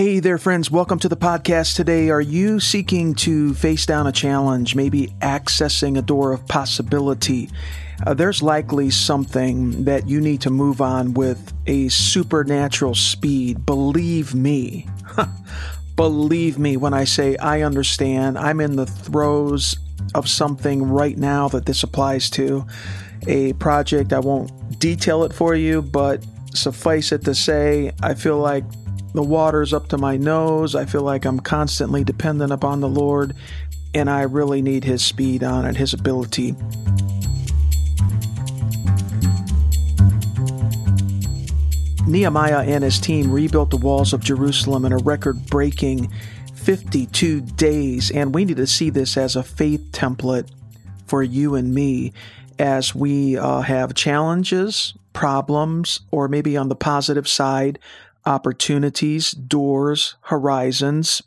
Hey there, friends. Welcome to the podcast today. Are you seeking to face down a challenge, maybe accessing a door of possibility? Uh, there's likely something that you need to move on with a supernatural speed. Believe me. Believe me when I say I understand. I'm in the throes of something right now that this applies to. A project, I won't detail it for you, but suffice it to say, I feel like the water's up to my nose. I feel like I'm constantly dependent upon the Lord, and I really need His speed on it, His ability. Nehemiah and his team rebuilt the walls of Jerusalem in a record breaking 52 days, and we need to see this as a faith template for you and me as we uh, have challenges, problems, or maybe on the positive side, opportunities, doors, horizons.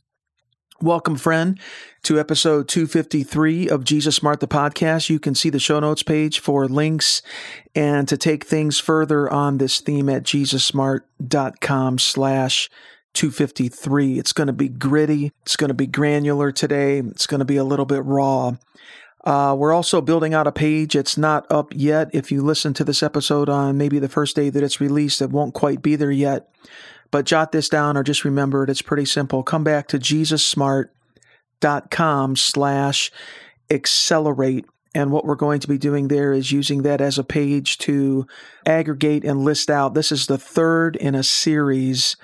Welcome, friend, to episode 253 of Jesus Smart the podcast. You can see the show notes page for links and to take things further on this theme at jesussmart.com slash 253. It's going to be gritty. It's going to be granular today. It's going to be a little bit raw. Uh, we're also building out a page. It's not up yet. If you listen to this episode on maybe the first day that it's released, it won't quite be there yet. But jot this down or just remember it. It's pretty simple. Come back to jesussmart.com slash accelerate. And what we're going to be doing there is using that as a page to aggregate and list out. This is the third in a series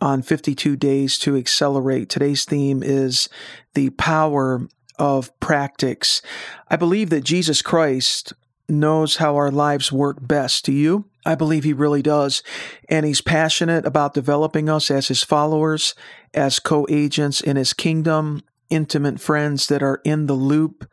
on 52 days to accelerate. Today's theme is the power of practice. I believe that Jesus Christ knows how our lives work best. Do you? I believe he really does. And he's passionate about developing us as his followers, as co agents in his kingdom, intimate friends that are in the loop,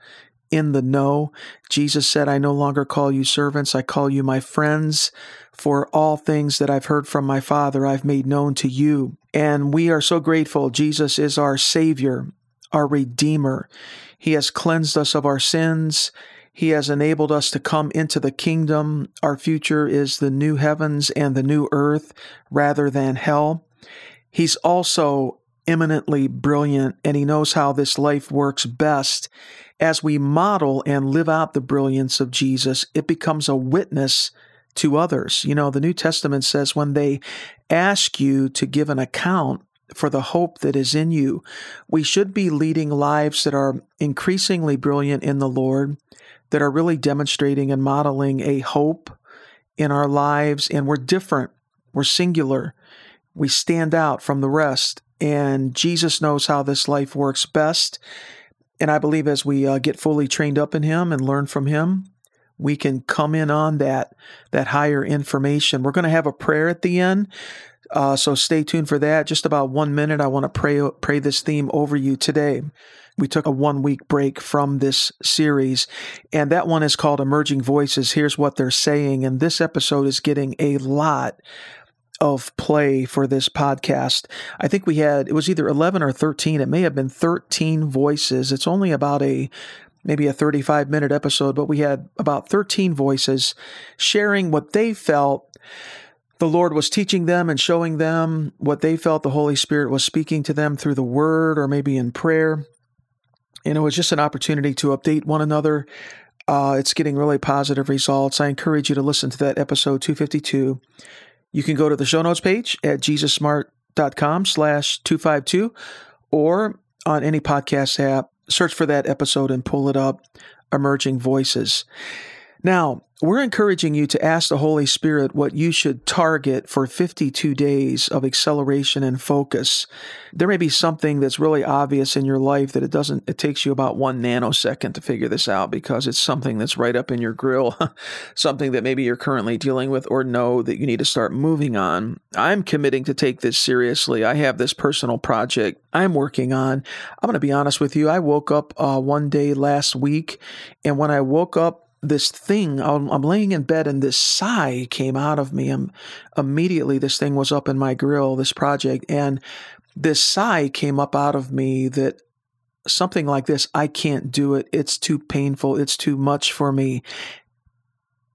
in the know. Jesus said, I no longer call you servants, I call you my friends. For all things that I've heard from my Father, I've made known to you. And we are so grateful. Jesus is our Savior our Redeemer. He has cleansed us of our sins. He has enabled us to come into the kingdom. Our future is the new heavens and the new earth rather than hell. He's also eminently brilliant and he knows how this life works best. As we model and live out the brilliance of Jesus, it becomes a witness to others. You know, the New Testament says when they ask you to give an account for the hope that is in you. We should be leading lives that are increasingly brilliant in the Lord, that are really demonstrating and modeling a hope in our lives. And we're different, we're singular, we stand out from the rest. And Jesus knows how this life works best. And I believe as we uh, get fully trained up in Him and learn from Him, we can come in on that that higher information. We're going to have a prayer at the end uh, so stay tuned for that. Just about one minute, I want to pray pray this theme over you today. We took a one week break from this series, and that one is called Emerging Voices. Here's what they're saying, and this episode is getting a lot of play for this podcast. I think we had it was either 11 or 13. It may have been 13 voices. It's only about a maybe a 35 minute episode, but we had about 13 voices sharing what they felt the Lord was teaching them and showing them what they felt the Holy Spirit was speaking to them through the Word or maybe in prayer. And it was just an opportunity to update one another. Uh, it's getting really positive results. I encourage you to listen to that episode 252. You can go to the show notes page at jesussmart.com slash 252 or on any podcast app. Search for that episode and pull it up, Emerging Voices. Now, we're encouraging you to ask the Holy Spirit what you should target for 52 days of acceleration and focus. There may be something that's really obvious in your life that it doesn't, it takes you about one nanosecond to figure this out because it's something that's right up in your grill, something that maybe you're currently dealing with or know that you need to start moving on. I'm committing to take this seriously. I have this personal project I'm working on. I'm going to be honest with you. I woke up uh, one day last week, and when I woke up, this thing, I'm, I'm, laying in bed and this sigh came out of me. And immediately this thing was up in my grill, this project. And this sigh came up out of me that something like this, I can't do it. It's too painful. It's too much for me.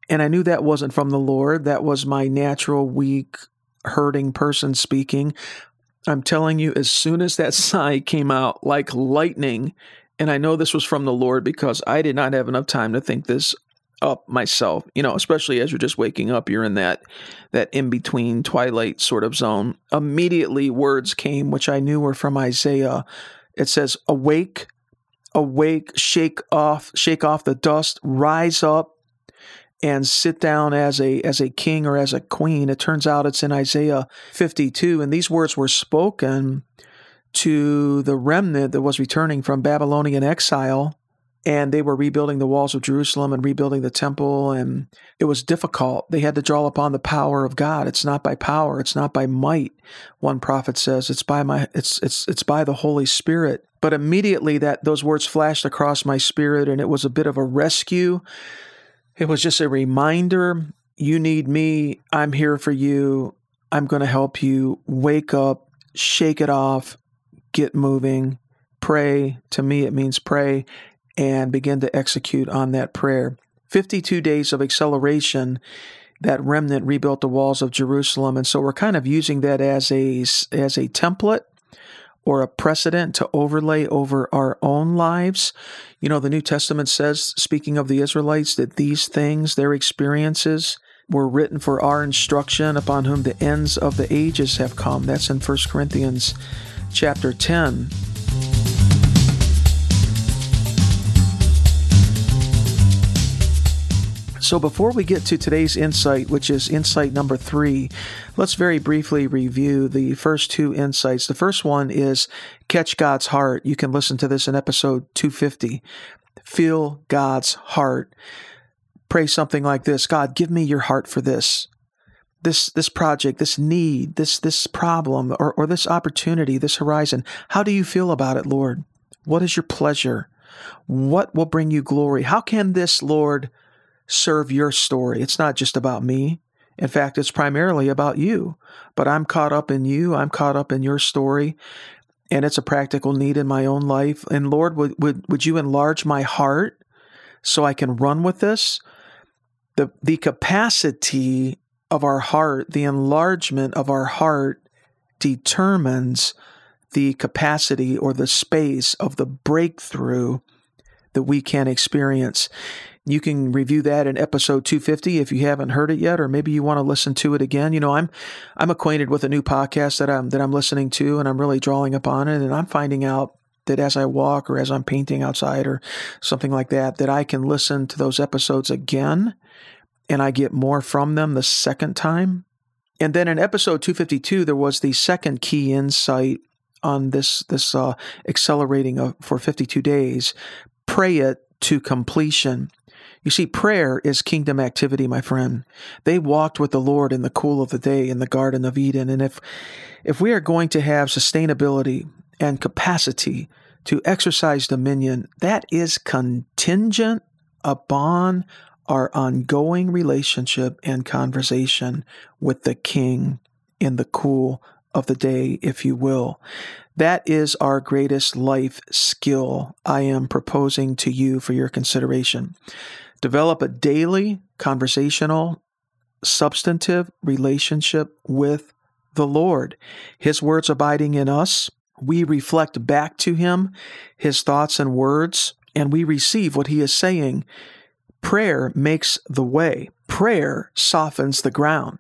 And I knew that wasn't from the Lord. That was my natural, weak, hurting person speaking. I'm telling you, as soon as that sigh came out like lightning, and I know this was from the Lord because I did not have enough time to think this up myself, you know, especially as you're just waking up, you're in that that in between twilight sort of zone. Immediately words came which I knew were from Isaiah. It says, "Awake, awake, shake off, shake off the dust, rise up and sit down as a as a king or as a queen." It turns out it's in Isaiah 52 and these words were spoken to the remnant that was returning from Babylonian exile and they were rebuilding the walls of Jerusalem and rebuilding the temple and it was difficult. They had to draw upon the power of God. It's not by power. It's not by might one prophet says. It's by my it's it's it's by the holy spirit. But immediately that those words flashed across my spirit and it was a bit of a rescue. It was just a reminder you need me. I'm here for you. I'm going to help you. Wake up. Shake it off get moving pray to me it means pray and begin to execute on that prayer. 52 days of acceleration that remnant rebuilt the walls of Jerusalem and so we're kind of using that as a as a template or a precedent to overlay over our own lives. You know, the New Testament says speaking of the Israelites that these things, their experiences were written for our instruction upon whom the ends of the ages have come. That's in 1 Corinthians chapter 10. So, before we get to today's insight, which is insight number three, let's very briefly review the first two insights. The first one is catch God's heart. You can listen to this in episode 250. Feel God's heart. Pray something like this God, give me your heart for this. This, this project, this need, this, this problem, or, or this opportunity, this horizon. How do you feel about it, Lord? What is your pleasure? What will bring you glory? How can this, Lord, serve your story. It's not just about me. In fact, it's primarily about you. But I'm caught up in you. I'm caught up in your story. And it's a practical need in my own life. And Lord, would, would, would you enlarge my heart so I can run with this? The, the capacity of our heart, the enlargement of our heart determines the capacity or the space of the breakthrough that we can experience. You can review that in episode 250 if you haven't heard it yet, or maybe you want to listen to it again. You know, I'm I'm acquainted with a new podcast that I'm that I'm listening to, and I'm really drawing upon it, and I'm finding out that as I walk or as I'm painting outside or something like that, that I can listen to those episodes again, and I get more from them the second time. And then in episode 252, there was the second key insight on this this uh, accelerating of, for 52 days. Pray it to completion. You see, prayer is kingdom activity, my friend. They walked with the Lord in the cool of the day in the Garden of Eden. And if, if we are going to have sustainability and capacity to exercise dominion, that is contingent upon our ongoing relationship and conversation with the King in the cool of the day, if you will. That is our greatest life skill I am proposing to you for your consideration. Develop a daily conversational, substantive relationship with the Lord. His words abiding in us, we reflect back to Him His thoughts and words, and we receive what He is saying. Prayer makes the way, prayer softens the ground,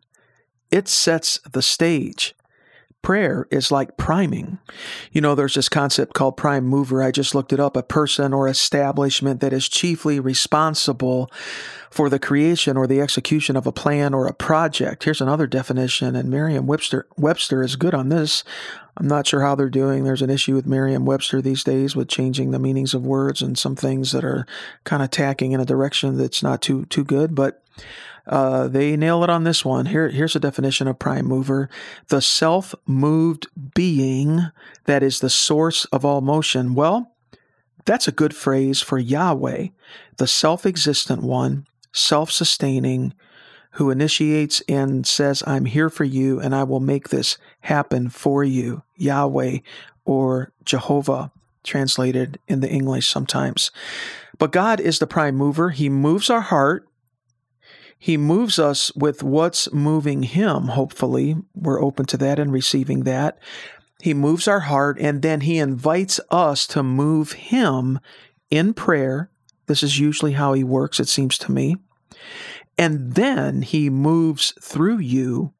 it sets the stage prayer is like priming. You know, there's this concept called prime mover. I just looked it up a person or establishment that is chiefly responsible for the creation or the execution of a plan or a project. Here's another definition, and Merriam Webster Webster is good on this. I'm not sure how they're doing. There's an issue with Merriam Webster these days with changing the meanings of words and some things that are kind of tacking in a direction that's not too too good. But uh, they nail it on this one. Here, here's a definition of prime mover the self moved being that is the source of all motion. Well, that's a good phrase for Yahweh, the self existent one, self sustaining, who initiates and says, I'm here for you and I will make this happen for you. Yahweh or Jehovah, translated in the English sometimes. But God is the prime mover. He moves our heart he moves us with what's moving him, hopefully. We're open to that and receiving that. He moves our heart, and then He invites us to move Him in prayer. This is usually how He works, it seems to me. And then He moves through you,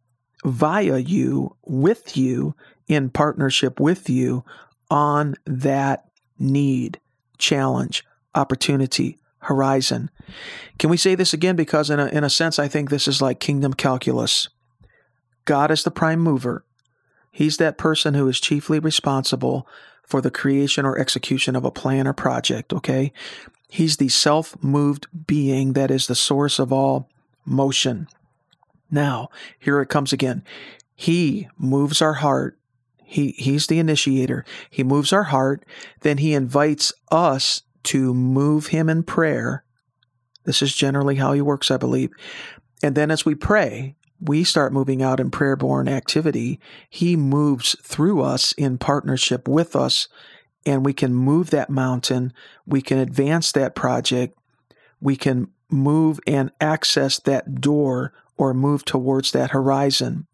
via you, with you, in partnership with you on that need, challenge, opportunity, horizon. Can we say this again? Because, in a, in a sense, I think this is like kingdom calculus. God is the prime mover. He's that person who is chiefly responsible for the creation or execution of a plan or project, okay? He's the self moved being that is the source of all motion. Now, here it comes again. He moves our heart. He, he's the initiator. He moves our heart. Then he invites us to move him in prayer. This is generally how he works, I believe. And then as we pray, we start moving out in prayer born activity, He moves through us in partnership with us, and we can move that mountain. We can advance that project. We can move and access that door or move towards that horizon.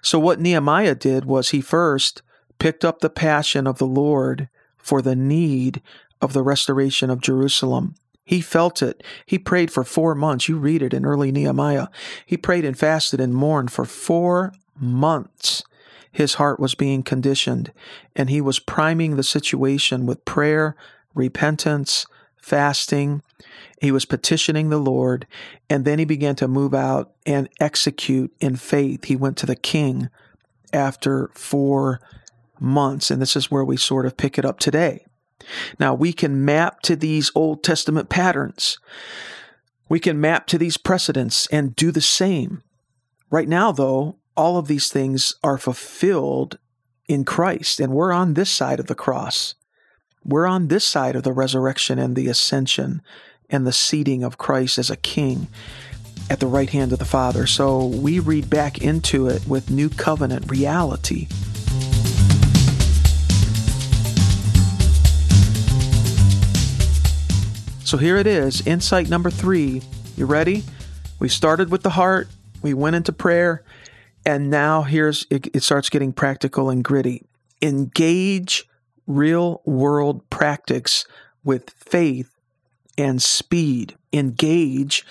So, what Nehemiah did was he first picked up the passion of the Lord for the need of the restoration of Jerusalem. He felt it. He prayed for four months. You read it in early Nehemiah. He prayed and fasted and mourned for four months. His heart was being conditioned, and he was priming the situation with prayer, repentance, fasting. He was petitioning the Lord, and then he began to move out and execute in faith. He went to the king after four months, and this is where we sort of pick it up today. Now, we can map to these Old Testament patterns. We can map to these precedents and do the same. Right now, though, all of these things are fulfilled in Christ, and we're on this side of the cross. We're on this side of the resurrection and the ascension and the seating of Christ as a king at the right hand of the Father. So we read back into it with new covenant reality. So here it is, insight number three. You ready? We started with the heart, we went into prayer, and now here's it, it starts getting practical and gritty. Engage real world practice with faith and speed. Engage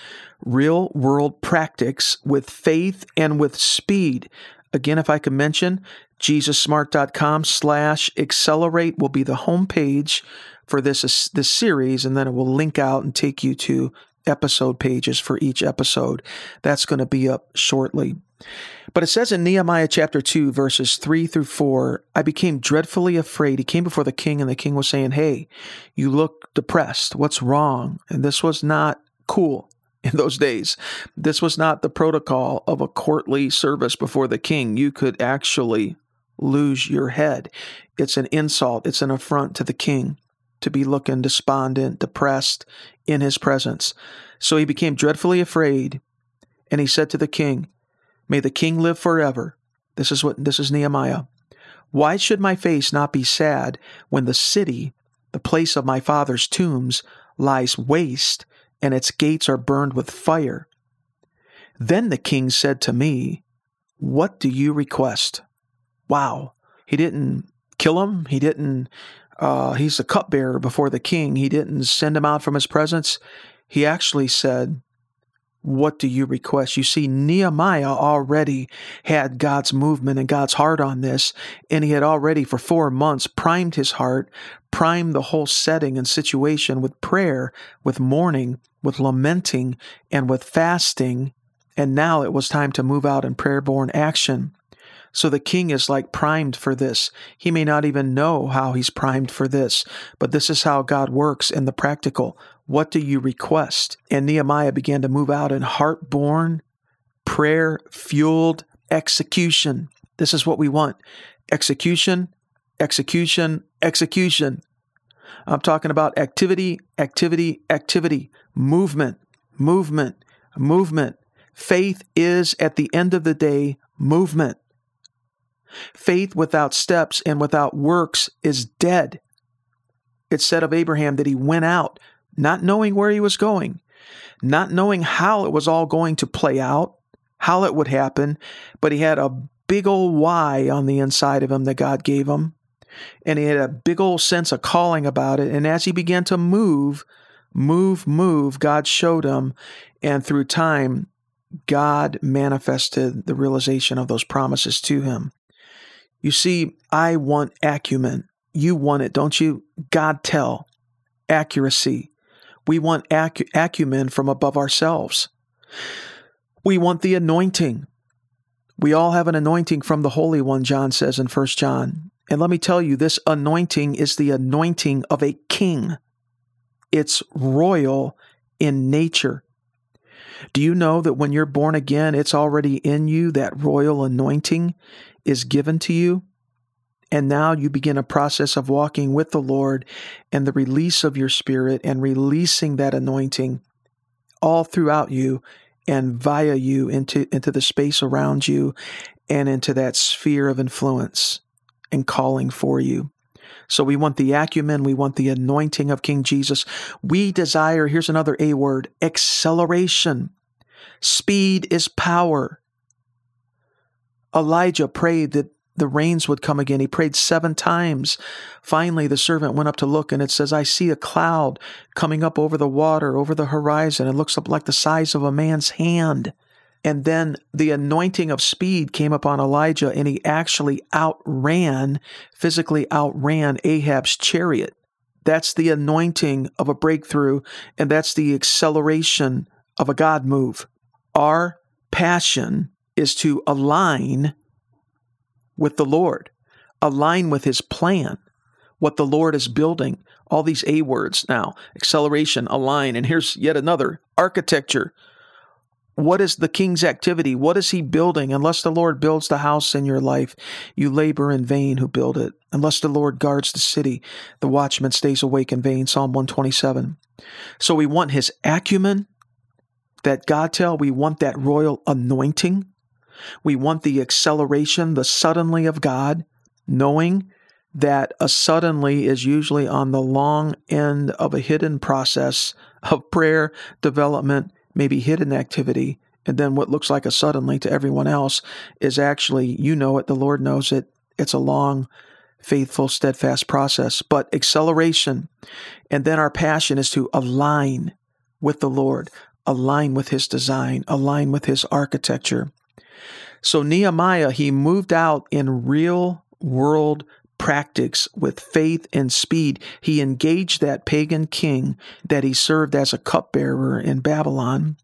real world practice with faith and with speed. Again, if I could mention, jesussmart.com slash accelerate will be the homepage for this uh, this series, and then it will link out and take you to episode pages for each episode. That's going to be up shortly. But it says in Nehemiah chapter 2, verses 3 through 4, I became dreadfully afraid. He came before the king, and the king was saying, Hey, you look depressed. What's wrong? And this was not cool in those days. This was not the protocol of a courtly service before the king. You could actually lose your head. It's an insult, it's an affront to the king to be looking despondent, depressed in his presence. So he became dreadfully afraid, and he said to the king, May the king live forever. This is what this is Nehemiah. Why should my face not be sad when the city, the place of my father's tombs, lies waste and its gates are burned with fire? Then the king said to me, What do you request? Wow. He didn't kill him. He didn't uh, he's the cupbearer before the king. He didn't send him out from his presence. He actually said, What do you request? You see, Nehemiah already had God's movement and God's heart on this, and he had already, for four months, primed his heart, primed the whole setting and situation with prayer, with mourning, with lamenting, and with fasting. And now it was time to move out in prayer born action. So the king is like primed for this. He may not even know how he's primed for this, but this is how God works in the practical. What do you request? And Nehemiah began to move out in heart born, prayer fueled execution. This is what we want execution, execution, execution. I'm talking about activity, activity, activity, movement, movement, movement. Faith is, at the end of the day, movement. Faith without steps and without works is dead. It said of Abraham that he went out not knowing where he was going, not knowing how it was all going to play out, how it would happen, but he had a big old why on the inside of him that God gave him. And he had a big old sense of calling about it. And as he began to move, move, move, God showed him. And through time, God manifested the realization of those promises to him. You see, I want acumen. You want it, don't you? God tell, accuracy. We want acu- acumen from above ourselves. We want the anointing. We all have an anointing from the Holy One, John says in 1 John. And let me tell you, this anointing is the anointing of a king. It's royal in nature. Do you know that when you're born again, it's already in you? That royal anointing is given to you. And now you begin a process of walking with the Lord and the release of your spirit and releasing that anointing all throughout you and via you into, into the space around you and into that sphere of influence and calling for you. So we want the acumen, we want the anointing of King Jesus. We desire, here's another A word, acceleration. Speed is power. Elijah prayed that the rains would come again. He prayed seven times. Finally, the servant went up to look, and it says, I see a cloud coming up over the water, over the horizon. It looks up like the size of a man's hand. And then the anointing of speed came upon Elijah, and he actually outran, physically outran Ahab's chariot. That's the anointing of a breakthrough, and that's the acceleration of a God move. Our passion is to align with the Lord, align with His plan, what the Lord is building. All these A words now acceleration, align. And here's yet another architecture. What is the king's activity? What is he building? Unless the Lord builds the house in your life, you labor in vain who build it. Unless the Lord guards the city, the watchman stays awake in vain. Psalm 127. So we want his acumen, that God tell, we want that royal anointing. We want the acceleration, the suddenly of God, knowing that a suddenly is usually on the long end of a hidden process of prayer, development, maybe hidden activity. And then what looks like a suddenly to everyone else is actually, you know it, the Lord knows it. It's a long, faithful, steadfast process, but acceleration. And then our passion is to align with the Lord, align with His design, align with His architecture. So Nehemiah, he moved out in real world practice with faith and speed. He engaged that pagan king that he served as a cupbearer in Babylon.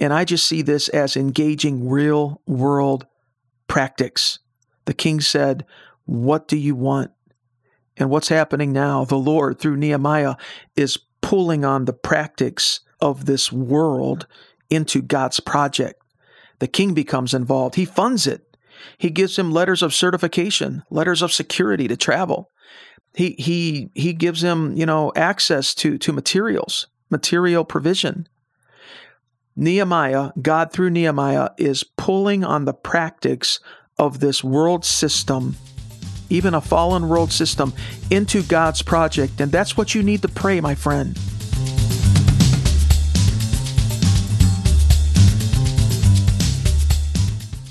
And I just see this as engaging real world practice. The king said, What do you want? And what's happening now? The Lord, through Nehemiah, is pulling on the practice of this world into God's project. The king becomes involved. He funds it. He gives him letters of certification, letters of security to travel. He he he gives him, you know, access to to materials, material provision. Nehemiah, God through Nehemiah is pulling on the practice of this world system, even a fallen world system, into God's project. And that's what you need to pray, my friend.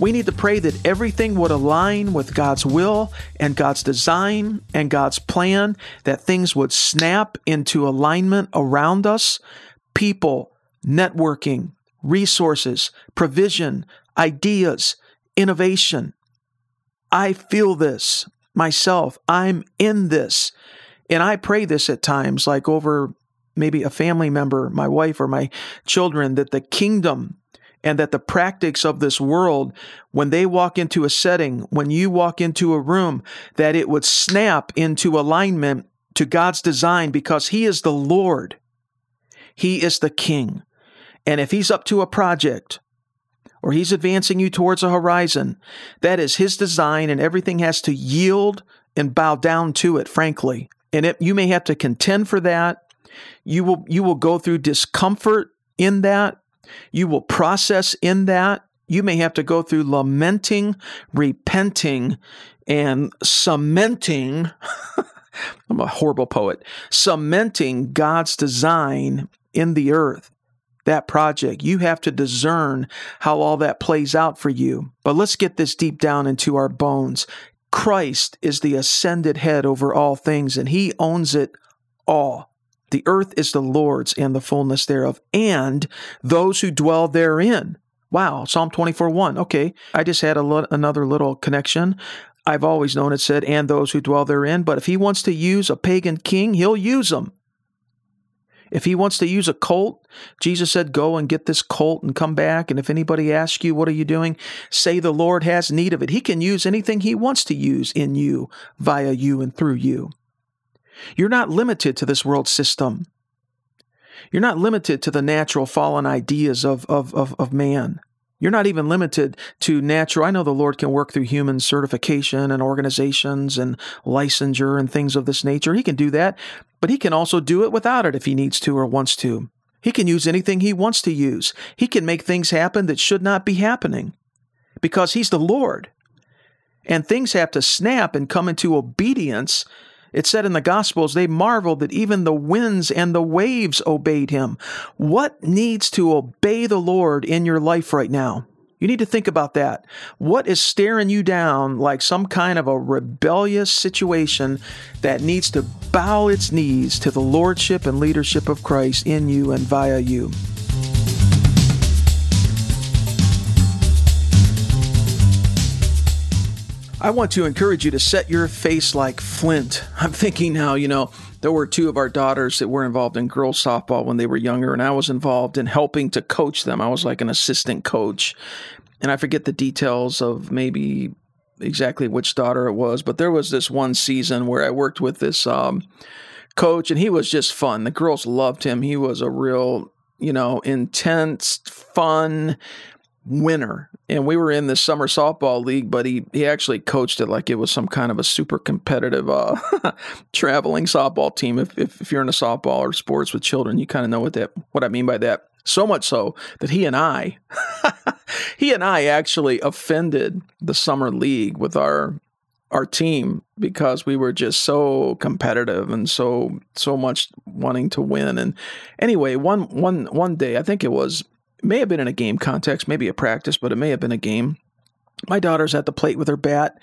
We need to pray that everything would align with God's will and God's design and God's plan, that things would snap into alignment around us. People, networking, resources, provision, ideas, innovation. I feel this myself. I'm in this. And I pray this at times, like over maybe a family member, my wife or my children, that the kingdom and that the practice of this world, when they walk into a setting, when you walk into a room, that it would snap into alignment to God's design because He is the Lord. He is the King. And if He's up to a project, or He's advancing you towards a horizon, that is His design, and everything has to yield and bow down to it, frankly. And it, you may have to contend for that. You will, you will go through discomfort in that you will process in that. You may have to go through lamenting, repenting, and cementing. I'm a horrible poet. Cementing God's design in the earth. that project. You have to discern how all that plays out for you. But let's get this deep down into our bones. Christ is the ascended head over all things, and he owns it all. The earth is the Lord's and the fullness thereof, and those who dwell therein. Wow, Psalm 24 1. Okay, I just had a another little connection. I've always known it said, and those who dwell therein, but if he wants to use a pagan king, he'll use them. If he wants to use a colt, Jesus said, Go and get this colt and come back. And if anybody asks you, What are you doing? say the Lord has need of it. He can use anything he wants to use in you, via you, and through you. You're not limited to this world system. You're not limited to the natural fallen ideas of, of, of, of man. You're not even limited to natural. I know the Lord can work through human certification and organizations and licensure and things of this nature. He can do that, but He can also do it without it if He needs to or wants to. He can use anything He wants to use. He can make things happen that should not be happening because He's the Lord. And things have to snap and come into obedience it said in the Gospels, they marveled that even the winds and the waves obeyed him. What needs to obey the Lord in your life right now? You need to think about that. What is staring you down like some kind of a rebellious situation that needs to bow its knees to the lordship and leadership of Christ in you and via you? I want to encourage you to set your face like flint. I'm thinking now, you know, there were two of our daughters that were involved in girls softball when they were younger, and I was involved in helping to coach them. I was like an assistant coach. And I forget the details of maybe exactly which daughter it was, but there was this one season where I worked with this um, coach, and he was just fun. The girls loved him. He was a real, you know, intense, fun winner. And we were in the summer softball league, but he, he actually coached it like it was some kind of a super competitive uh, traveling softball team. If, if, if you're in a softball or sports with children, you kind of know what that what I mean by that. So much so that he and I, he and I actually offended the summer league with our our team because we were just so competitive and so so much wanting to win. And anyway, one one one day, I think it was may have been in a game context, maybe a practice, but it may have been a game. My daughter's at the plate with her bat,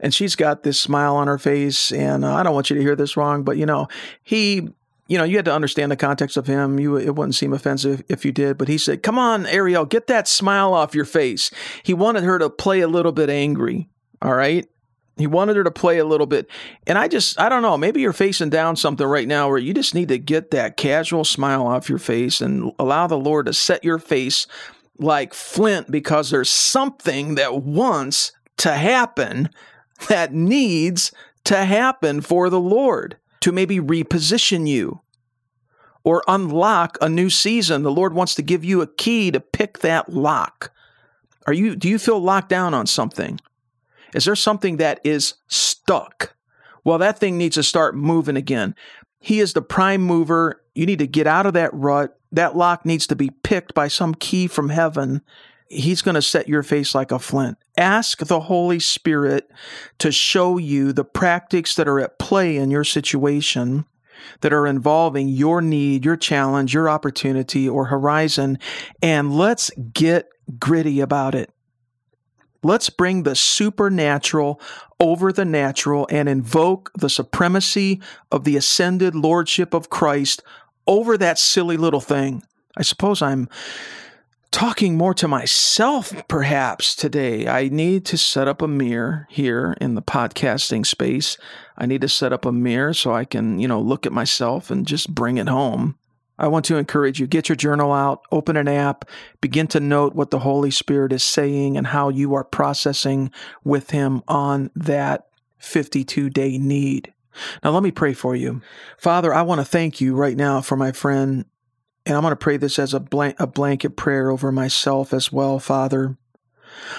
and she's got this smile on her face. And uh, I don't want you to hear this wrong, but you know, he, you know, you had to understand the context of him. You, it wouldn't seem offensive if you did, but he said, "Come on, Ariel, get that smile off your face." He wanted her to play a little bit angry. All right, he wanted her to play a little bit. And I just, I don't know, maybe you're facing down something right now where you just need to get that casual smile off your face and allow the Lord to set your face like flint because there's something that wants to happen that needs to happen for the Lord to maybe reposition you or unlock a new season. The Lord wants to give you a key to pick that lock. Are you do you feel locked down on something? Is there something that is stuck? Well, that thing needs to start moving again. He is the prime mover. You need to get out of that rut. That lock needs to be picked by some key from heaven. He's going to set your face like a flint. Ask the Holy Spirit to show you the practices that are at play in your situation that are involving your need, your challenge, your opportunity, or horizon, and let's get gritty about it. Let's bring the supernatural over the natural and invoke the supremacy of the ascended lordship of Christ over that silly little thing. I suppose I'm talking more to myself perhaps today. I need to set up a mirror here in the podcasting space. I need to set up a mirror so I can, you know, look at myself and just bring it home. I want to encourage you get your journal out, open an app, begin to note what the Holy Spirit is saying and how you are processing with Him on that 52 day need. Now, let me pray for you. Father, I want to thank you right now for my friend, and I'm going to pray this as a, blank, a blanket prayer over myself as well, Father.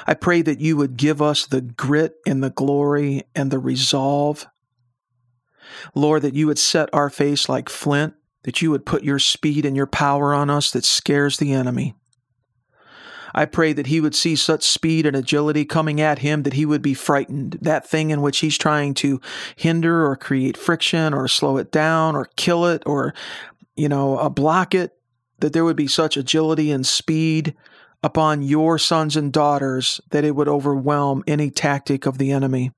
I pray that you would give us the grit and the glory and the resolve. Lord, that you would set our face like flint that you would put your speed and your power on us that scares the enemy. I pray that he would see such speed and agility coming at him that he would be frightened. That thing in which he's trying to hinder or create friction or slow it down or kill it or, you know, uh, block it, that there would be such agility and speed upon your sons and daughters that it would overwhelm any tactic of the enemy.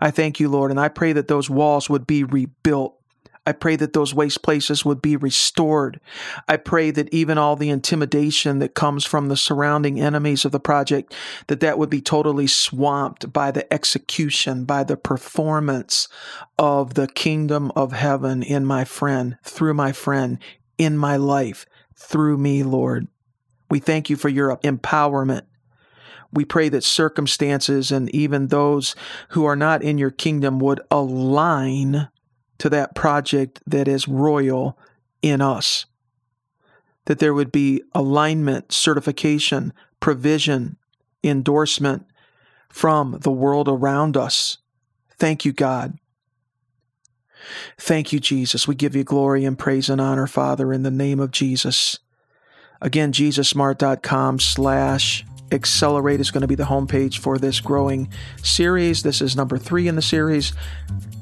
I thank you, Lord, and I pray that those walls would be rebuilt I pray that those waste places would be restored. I pray that even all the intimidation that comes from the surrounding enemies of the project, that that would be totally swamped by the execution, by the performance of the kingdom of heaven in my friend, through my friend, in my life, through me, Lord. We thank you for your empowerment. We pray that circumstances and even those who are not in your kingdom would align to that project that is royal in us. That there would be alignment, certification, provision, endorsement from the world around us. Thank you, God. Thank you, Jesus. We give you glory and praise and honor, Father, in the name of Jesus. Again, jesussmart.com slash accelerate is going to be the homepage for this growing series. This is number three in the series.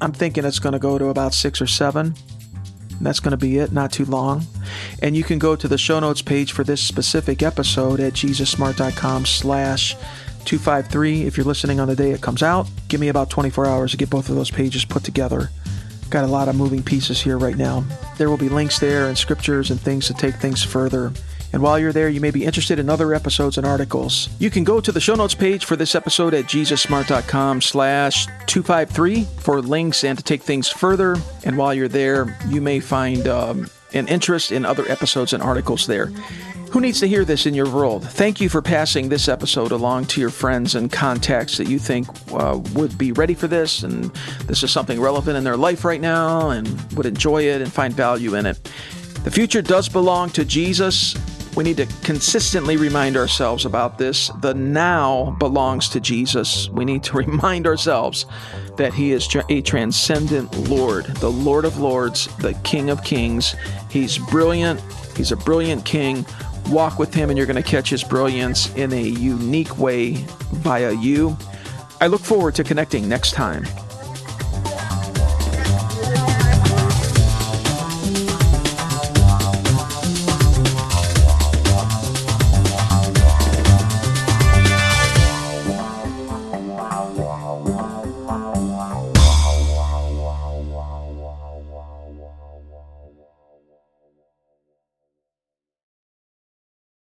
I'm thinking it's going to go to about six or seven. That's going to be it, not too long. And you can go to the show notes page for this specific episode at jesussmart.com slash 253 if you're listening on the day it comes out. Give me about 24 hours to get both of those pages put together. Got a lot of moving pieces here right now. There will be links there and scriptures and things to take things further. And while you're there, you may be interested in other episodes and articles. You can go to the show notes page for this episode at jesussmart.com slash 253 for links and to take things further. And while you're there, you may find um, an interest in other episodes and articles there. Who needs to hear this in your world? Thank you for passing this episode along to your friends and contacts that you think uh, would be ready for this and this is something relevant in their life right now and would enjoy it and find value in it. The future does belong to Jesus. We need to consistently remind ourselves about this. The now belongs to Jesus. We need to remind ourselves that He is a transcendent Lord, the Lord of Lords, the King of Kings. He's brilliant. He's a brilliant King. Walk with Him, and you're going to catch His brilliance in a unique way via you. I look forward to connecting next time